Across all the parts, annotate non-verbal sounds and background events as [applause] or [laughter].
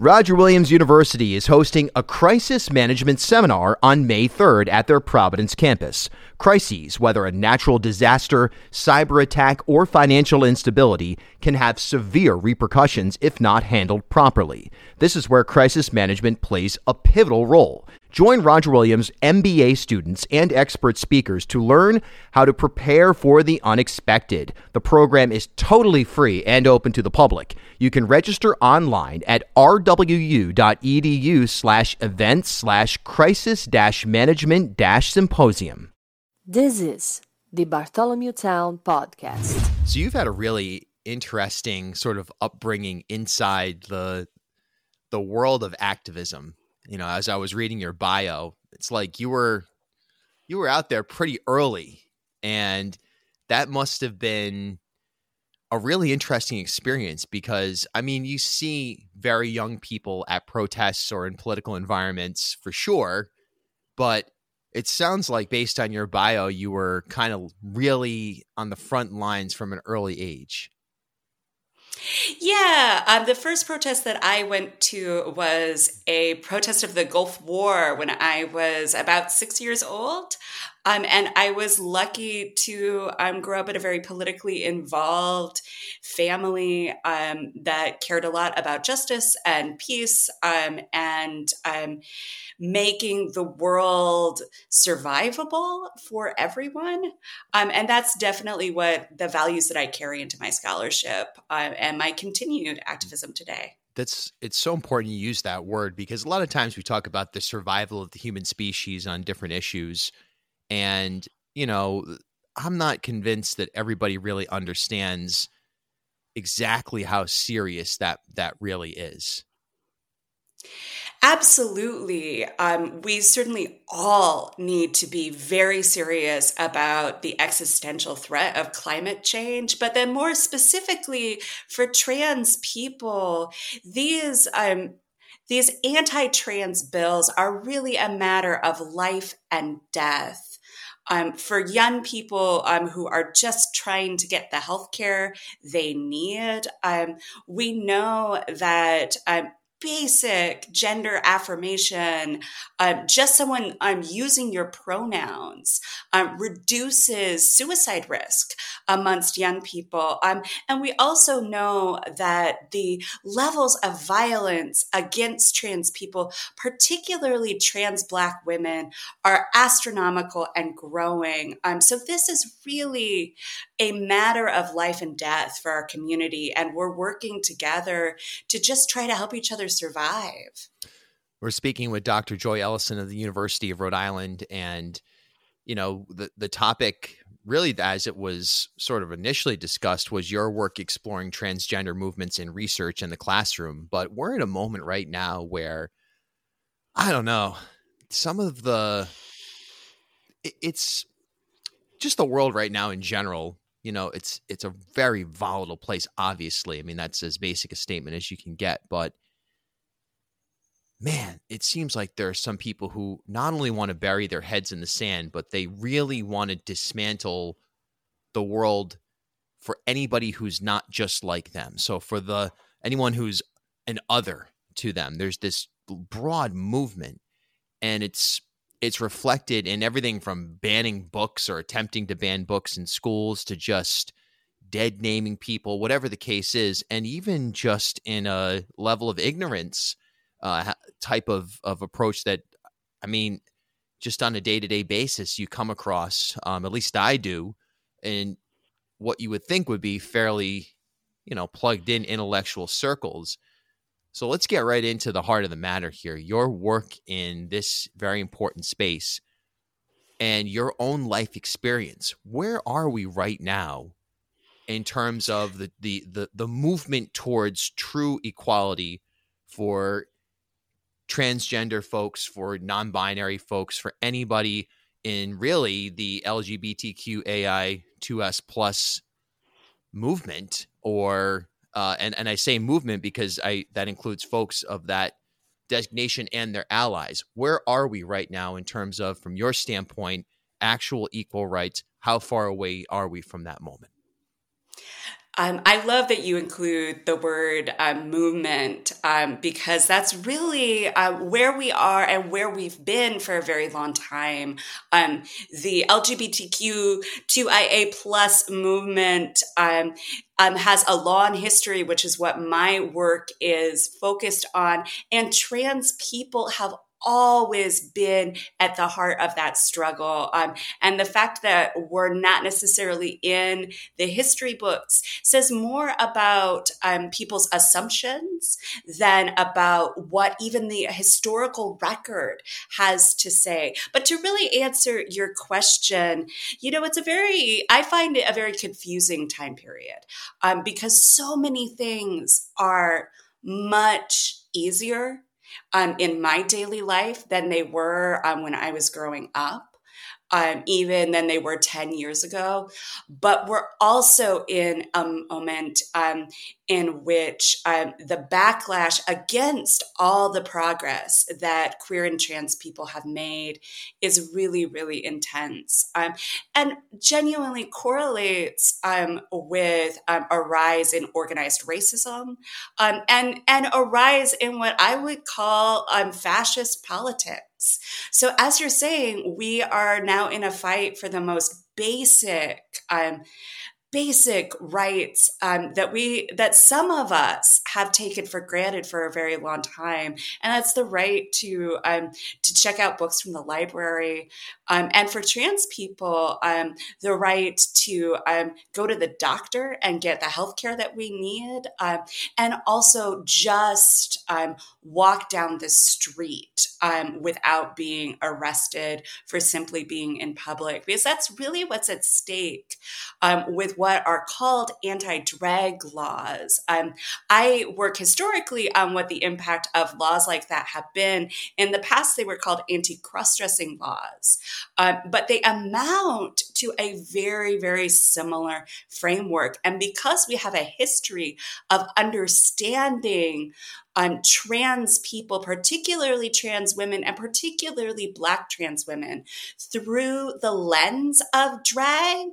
Roger Williams University is hosting a crisis management seminar on May 3rd at their Providence campus. Crises, whether a natural disaster, cyber attack, or financial instability, can have severe repercussions if not handled properly. This is where crisis management plays a pivotal role. Join Roger Williams MBA students and expert speakers to learn how to prepare for the unexpected. The program is totally free and open to the public. You can register online at rwu.edu slash events slash crisis dash management dash symposium. This is the Bartholomew Town podcast. So you've had a really interesting sort of upbringing inside the the world of activism you know, as I was reading your bio, it's like you were you were out there pretty early and that must have been a really interesting experience because I mean, you see very young people at protests or in political environments for sure, but it sounds like based on your bio, you were kind of really on the front lines from an early age. Yeah, um, the first protest that I went to was a protest of the Gulf War when I was about six years old. Um, and I was lucky to um, grow up in a very politically involved family um, that cared a lot about justice and peace um, and um, making the world survivable for everyone. Um, and that's definitely what the values that I carry into my scholarship uh, and my continued activism today that's it's so important you use that word because a lot of times we talk about the survival of the human species on different issues and, you know, I'm not convinced that everybody really understands exactly how serious that that really is. Absolutely. Um, we certainly all need to be very serious about the existential threat of climate change. But then, more specifically, for trans people, these um, these anti-trans bills are really a matter of life and death um, for young people um, who are just trying to get the health care they need. Um, we know that um, basic gender affirmation, uh, just someone um, using your pronouns um, reduces suicide risk amongst young people. Um, and we also know that the levels of violence against trans people, particularly trans Black women, are astronomical and growing. Um, so this is really a matter of life and death for our community. And we're working together to just try to help each other survive. We're speaking with Dr. Joy Ellison of the University of Rhode Island. And, you know, the, the topic really, as it was sort of initially discussed, was your work exploring transgender movements in research in the classroom. But we're in a moment right now where, I don't know, some of the, it's just the world right now in general you know it's it's a very volatile place obviously. I mean that's as basic a statement as you can get but man it seems like there are some people who not only want to bury their heads in the sand but they really want to dismantle the world for anybody who's not just like them. So for the anyone who's an other to them there's this broad movement and it's it's reflected in everything from banning books or attempting to ban books in schools to just dead naming people, whatever the case is, and even just in a level of ignorance uh, type of of approach that, I mean, just on a day to day basis, you come across. Um, at least I do, in what you would think would be fairly, you know, plugged in intellectual circles. So let's get right into the heart of the matter here. Your work in this very important space and your own life experience. Where are we right now in terms of the the the, the movement towards true equality for transgender folks, for non-binary folks, for anybody in really the LGBTQAI2S plus movement or uh, and and I say movement because I that includes folks of that designation and their allies. Where are we right now in terms of, from your standpoint, actual equal rights? How far away are we from that moment? Um, I love that you include the word um, movement um, because that's really uh, where we are and where we've been for a very long time. Um, the LGBTQ2IA plus movement um, um, has a long history, which is what my work is focused on, and trans people have always been at the heart of that struggle. Um, and the fact that we're not necessarily in the history books says more about um, people's assumptions than about what even the historical record has to say. But to really answer your question, you know, it's a very, I find it a very confusing time period um, because so many things are much easier um, in my daily life than they were um, when I was growing up. Um, even than they were 10 years ago. But we're also in a moment um, in which um, the backlash against all the progress that queer and trans people have made is really, really intense um, and genuinely correlates um, with um, a rise in organized racism and, and a rise in what I would call um, fascist politics. So, as you're saying, we are now in a fight for the most basic um, basic rights um, that we that some of us have taken for granted for a very long time. And that's the right to um, to check out books from the library. Um, and for trans people um, the right to um, go to the doctor and get the health care that we need and also just walk down the street without being arrested for simply being in public because that's really what's at stake with what are called anti drag laws. Um, I work historically on what the impact of laws like that have been. In the past, they were called anti cross dressing laws, um, but they amount to a very, very similar framework. And because we have a history of understanding um, trans people, particularly trans women and particularly Black trans women, through the lens of drag,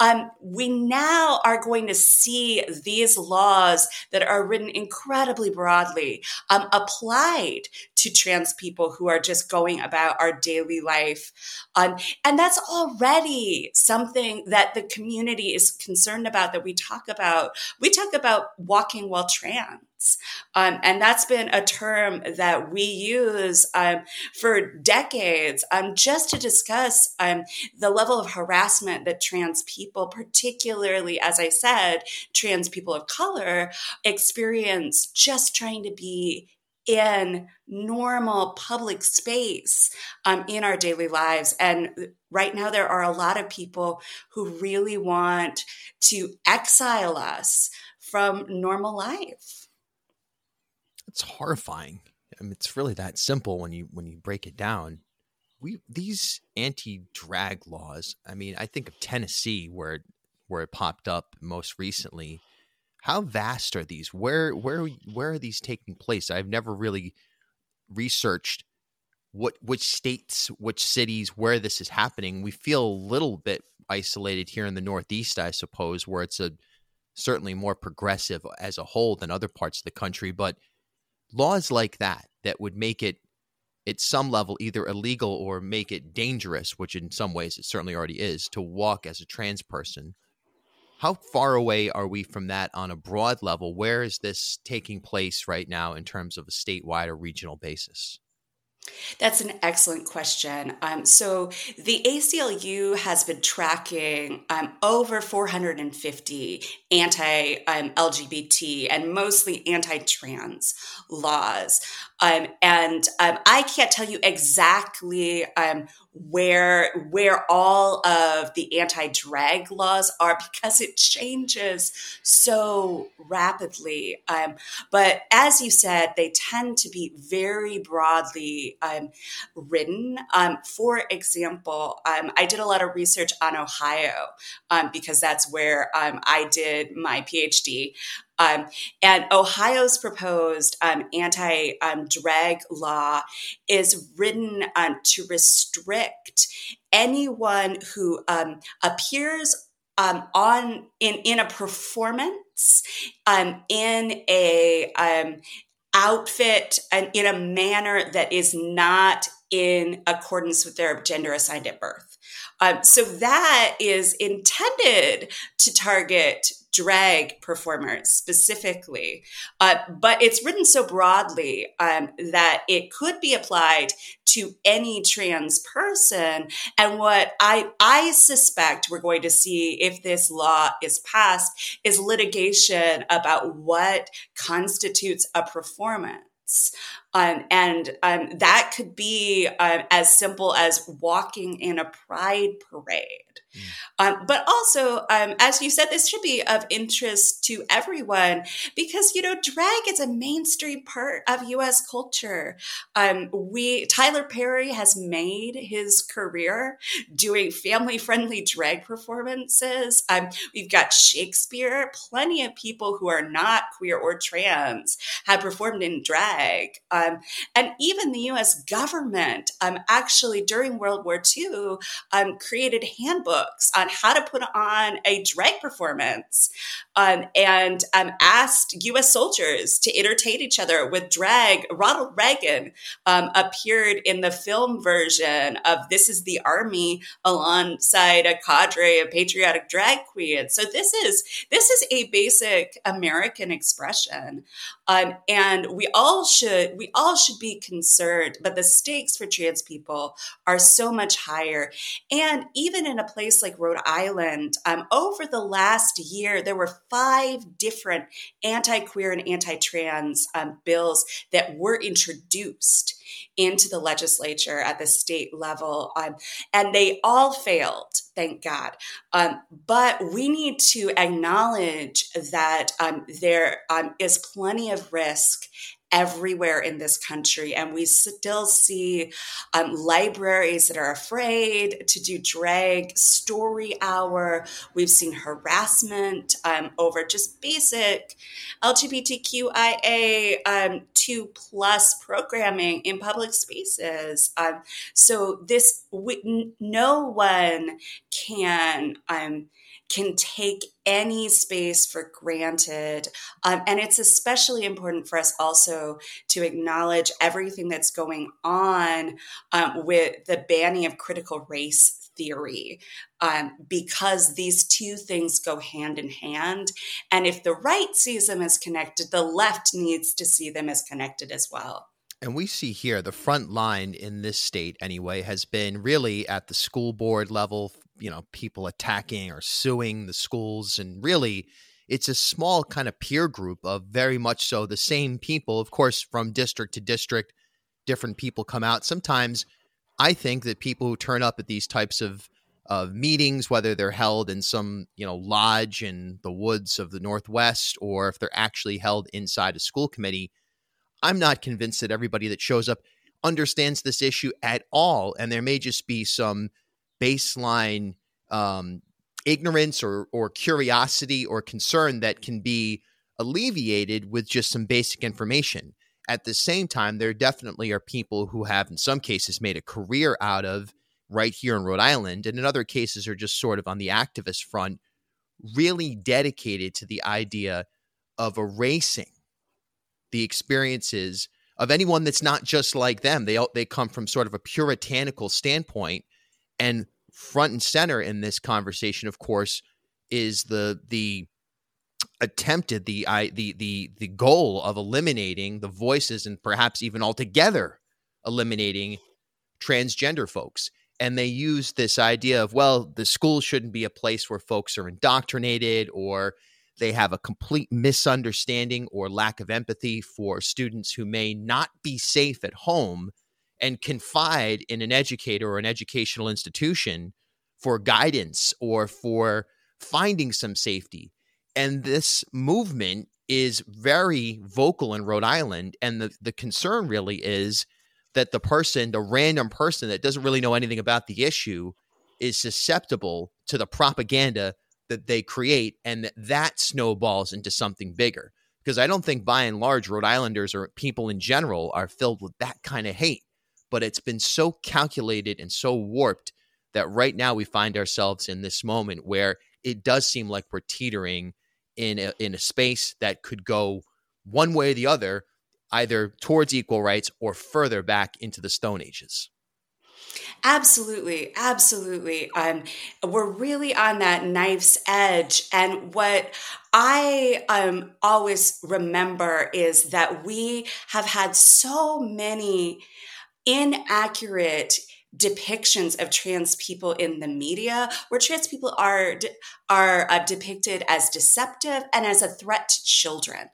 um, we now are going to see these laws that are written incredibly broadly um, applied to trans people who are just going about our daily life. Um, and that's already something that the community is concerned about, that we talk about. We talk about walking while trans. Um, and that's been a term that we use um, for decades um, just to discuss um, the level of harassment that trans people, particularly, as I said, trans people of color, experience just trying to be in normal public space um, in our daily lives. And right now, there are a lot of people who really want to exile us from normal life. It's horrifying. I mean, it's really that simple when you when you break it down. We these anti-drag laws. I mean, I think of Tennessee where where it popped up most recently how vast are these? Where where where are these taking place? I've never really researched what which states, which cities, where this is happening. We feel a little bit isolated here in the Northeast, I suppose, where it's a certainly more progressive as a whole than other parts of the country. But laws like that that would make it at some level either illegal or make it dangerous, which in some ways it certainly already is, to walk as a trans person how far away are we from that on a broad level? Where is this taking place right now in terms of a statewide or regional basis? That's an excellent question. Um, so the ACLU has been tracking um, over 450 anti um, LGBT and mostly anti trans laws. Um, and um, I can't tell you exactly um, where where all of the anti-drag laws are [laughs] because it changes so rapidly. Um, but as you said, they tend to be very broadly um, written. Um, for example, I did a lot of research on Ohio because that's where I did my PhD. Um, and Ohio's proposed um, anti drag law is written um, to restrict anyone who um, appears um, on in in a performance, um, in a um, outfit, and in a manner that is not in accordance with their gender assigned at birth. Um, so that is intended to target drag performers specifically, uh, but it's written so broadly um, that it could be applied to any trans person. And what I I suspect we're going to see if this law is passed is litigation about what constitutes a performance. Um, and um, that could be um, as simple as walking in a pride parade. Mm. Um, but also, um, as you said, this should be of interest to everyone because you know drag is a mainstream part of U.S. culture. Um, we Tyler Perry has made his career doing family-friendly drag performances. Um, we've got Shakespeare. Plenty of people who are not queer or trans have performed in drag, um, and even the U.S. government um, actually during World War II created handbooks on how to put on a drag performance um, and um, asked U.S. soldiers to entertain each other with drag. Ronald Reagan um, appeared in the film version of This is the Army alongside a cadre of patriotic drag queens. So this is this is a basic American expression, um, and we all should we all should be concerned. But the stakes for trans people are so much higher, and even in a place like Rhode Island, um, over the last year, there were five different anti queer and anti trans um, bills that were introduced into the legislature at the state level. Um, and they all failed, thank God. Um, but we need to acknowledge that um, there um, is plenty of risk everywhere in this country. And we still see um, libraries that are afraid to do drag story hour. We've seen harassment um, over just basic LGBTQIA um, 2 plus programming in public spaces. Um, so this, we, no one can um, can take any space for granted. Um, and it's especially important for us also to acknowledge everything that's going on um, with the banning of critical race theory um, because these two things go hand in hand. And if the right sees them as connected, the left needs to see them as connected as well. And we see here the front line in this state, anyway, has been really at the school board level, you know, people attacking or suing the schools. And really, it's a small kind of peer group of very much so the same people. Of course, from district to district, different people come out. Sometimes I think that people who turn up at these types of of meetings, whether they're held in some you know lodge in the woods of the Northwest or if they're actually held inside a school committee, I'm not convinced that everybody that shows up understands this issue at all, and there may just be some baseline um, ignorance or or curiosity or concern that can be alleviated with just some basic information. At the same time, there definitely are people who have, in some cases, made a career out of right here in Rhode Island, and in other cases are just sort of on the activist front, really dedicated to the idea of erasing the experiences of anyone that's not just like them. They they come from sort of a puritanical standpoint, and front and center in this conversation, of course, is the the attempted the I the the the goal of eliminating the voices and perhaps even altogether eliminating transgender folks. And they use this idea of well, the school shouldn't be a place where folks are indoctrinated or they have a complete misunderstanding or lack of empathy for students who may not be safe at home and confide in an educator or an educational institution for guidance or for finding some safety. And this movement is very vocal in Rhode Island. And the, the concern really is that the person, the random person that doesn't really know anything about the issue, is susceptible to the propaganda that they create and that, that snowballs into something bigger. Because I don't think by and large Rhode Islanders or people in general are filled with that kind of hate. But it's been so calculated and so warped that right now we find ourselves in this moment where it does seem like we're teetering in a, in a space that could go one way or the other, either towards equal rights or further back into the Stone Ages. Absolutely, absolutely. Um, we're really on that knife's edge, and what I um, always remember is that we have had so many inaccurate depictions of trans people in the media where trans people are are uh, depicted as deceptive and as a threat to children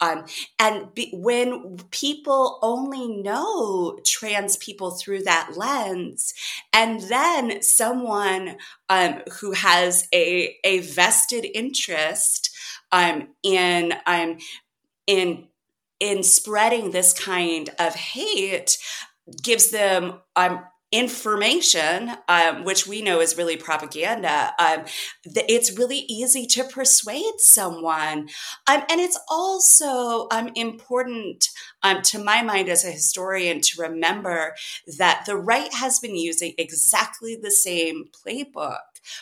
um, and be, when people only know trans people through that lens, and then someone um, who has a, a vested interest um, in um, in in spreading this kind of hate gives them um, information, um, which we know is really propaganda, um, it's really easy to persuade someone. Um, and it's also um, important um, to my mind as a historian to remember that the right has been using exactly the same playbook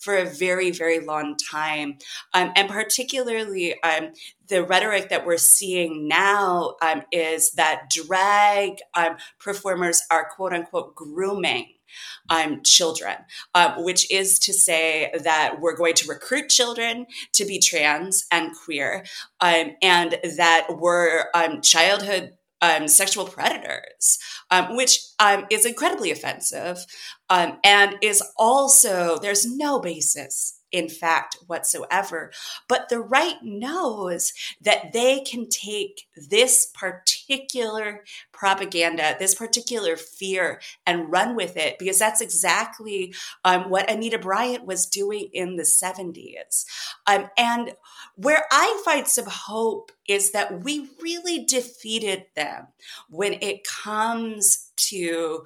for a very, very long time. Um, and particularly, um, the rhetoric that we're seeing now um, is that drag um, performers are quote unquote grooming um, children, uh, which is to say that we're going to recruit children to be trans and queer, um, and that we're um, childhood um, sexual predators, um, which um, is incredibly offensive um, and is also, there's no basis in fact whatsoever. But the right knows that they can take this particular propaganda, this particular fear, and run with it because that's exactly um, what Anita Bryant was doing in the 70s. Um, and where I find some hope is that we really defeated them when it comes to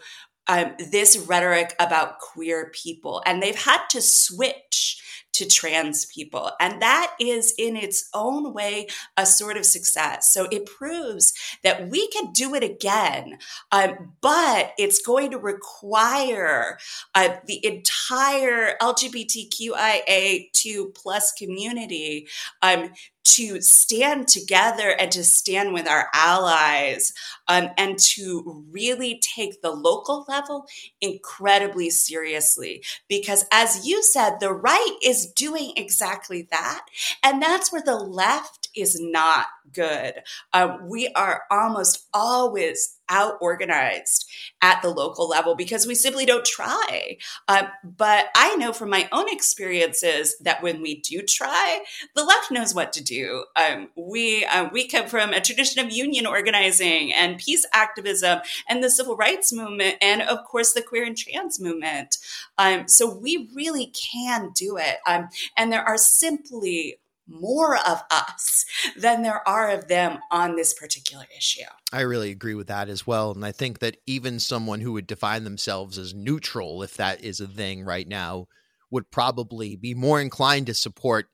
um, this rhetoric about queer people. And they've had to switch to trans people. And that is in its own way a sort of success. So it proves that we can do it again, um, but it's going to require uh, the entire LGBTQIA2 plus community um, to stand together and to stand with our allies um, and to really take the local level incredibly seriously. Because as you said, the right is doing exactly that. And that's where the left is not good. Um, we are almost always out organized at the local level because we simply don't try. Um, but I know from my own experiences that when we do try, the left knows what to do. Um, we uh, we come from a tradition of union organizing and peace activism and the civil rights movement, and of course the queer and trans movement. Um, so we really can do it, um, and there are simply more of us than there are of them on this particular issue. I really agree with that as well. And I think that even someone who would define themselves as neutral, if that is a thing right now, would probably be more inclined to support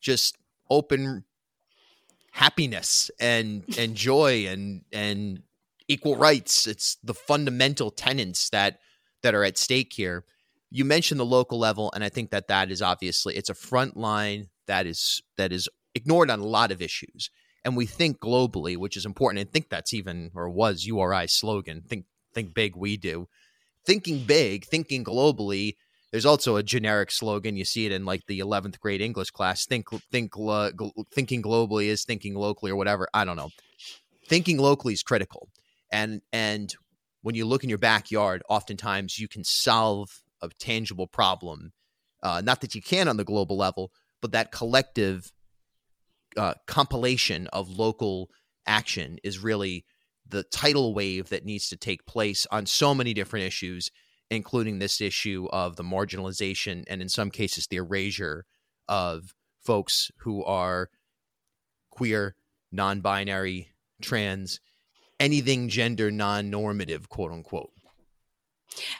just open happiness and [laughs] and joy and and equal rights. It's the fundamental tenets that that are at stake here. You mentioned the local level, and I think that that is obviously it's a front line that is that is ignored on a lot of issues. And we think globally, which is important. And think that's even or was URI's slogan. Think think big, we do. Thinking big, thinking globally. There's also a generic slogan. You see it in like the 11th grade English class. Think think uh, thinking globally is thinking locally or whatever. I don't know. Thinking locally is critical. And and when you look in your backyard, oftentimes you can solve a tangible problem. Uh, not that you can on the global level, but that collective uh, compilation of local action is really the tidal wave that needs to take place on so many different issues, including this issue of the marginalization and, in some cases, the erasure of folks who are queer, non binary, trans, anything gender non normative, quote unquote.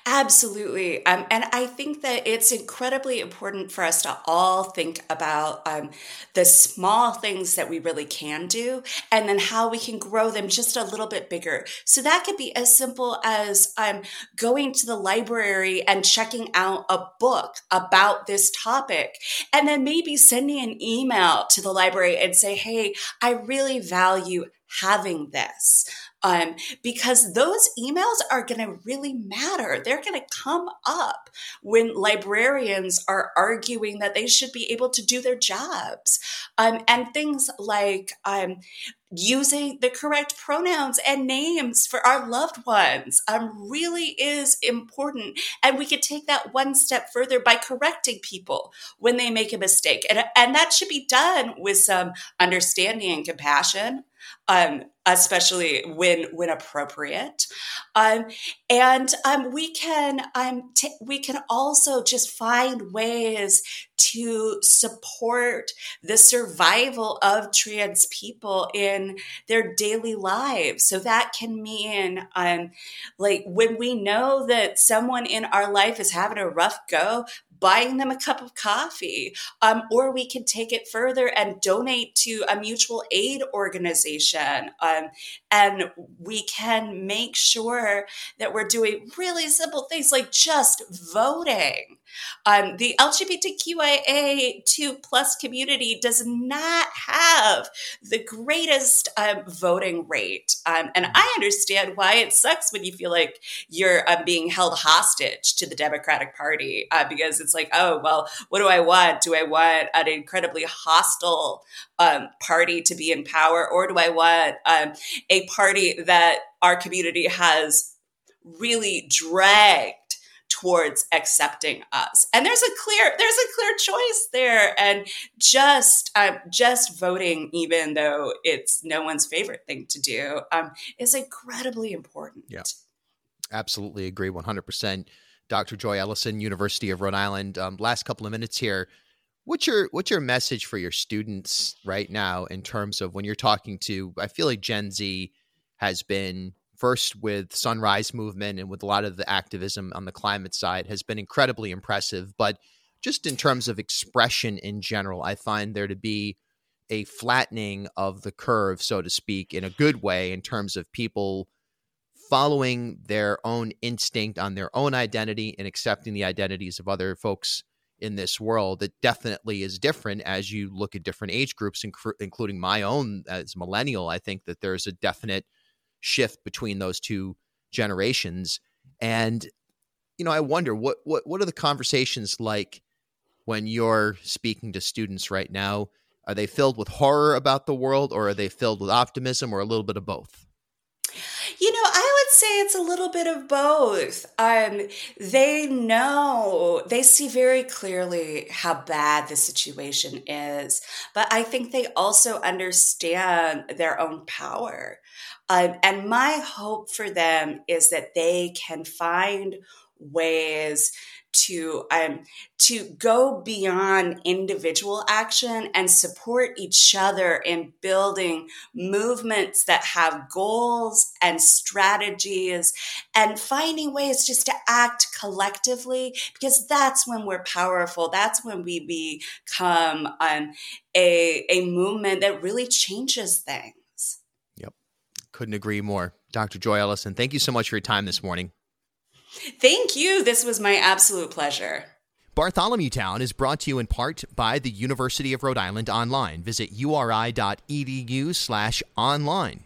Absolutely. Um, and I think that it's incredibly important for us to all think about um, the small things that we really can do and then how we can grow them just a little bit bigger. So that could be as simple as um, going to the library and checking out a book about this topic, and then maybe sending an email to the library and say, hey, I really value having this um, because those emails are going to really matter. They're going to come up when librarians are arguing that they should be able to do their jobs. Um, and things like um, using the correct pronouns and names for our loved ones um, really is important. And we could take that one step further by correcting people when they make a mistake. And, and that should be done with some understanding and compassion um, especially when when appropriate. Um, and um, we can um, t- we can also just find ways to support the survival of trans people in their daily lives. So that can mean, um, like when we know that someone in our life is having a rough go, buying them a cup of coffee. Um, or we can take it further and donate to a mutual aid organization. Um, and we can make sure that we're doing really simple things like just voting. Um, the LGBTQIA2 plus community does not have the greatest um, voting rate. Um, and I understand why it sucks when you feel like you're uh, being held hostage to the Democratic Party uh, because it's like, oh, well, what do I want? Do I want an incredibly hostile um, party to be in power, or do I want um, a party that our community has really dragged towards accepting us. And there's a clear there's a clear choice there. And just um, just voting even though it's no one's favorite thing to do um, is incredibly important. Yeah. Absolutely agree 100% dr joy ellison university of rhode island um, last couple of minutes here. What's your what's your message for your students right now in terms of when you're talking to i feel like gen z has been first with Sunrise Movement and with a lot of the activism on the climate side has been incredibly impressive. But just in terms of expression in general, I find there to be a flattening of the curve, so to speak, in a good way in terms of people following their own instinct on their own identity and accepting the identities of other folks in this world that definitely is different as you look at different age groups including my own as millennial i think that there's a definite shift between those two generations. And you know, I wonder what what what are the conversations like when you're speaking to students right now? Are they filled with horror about the world, or are they filled with optimism, or a little bit of both? You know, I would say it's a little bit of both. Um, they know, they see very clearly how bad the situation is, but I think they also understand their own power. Um, and my hope for them is that they can find ways to um, to go beyond individual action and support each other in building movements that have goals and strategies and finding ways just to act collectively because that's when we're powerful. That's when we become um, a, a movement that really changes things couldn't agree more. Dr. Joy Ellison, thank you so much for your time this morning. Thank you. This was my absolute pleasure. Bartholomew Town is brought to you in part by the University of Rhode Island Online. Visit uri.edu slash online.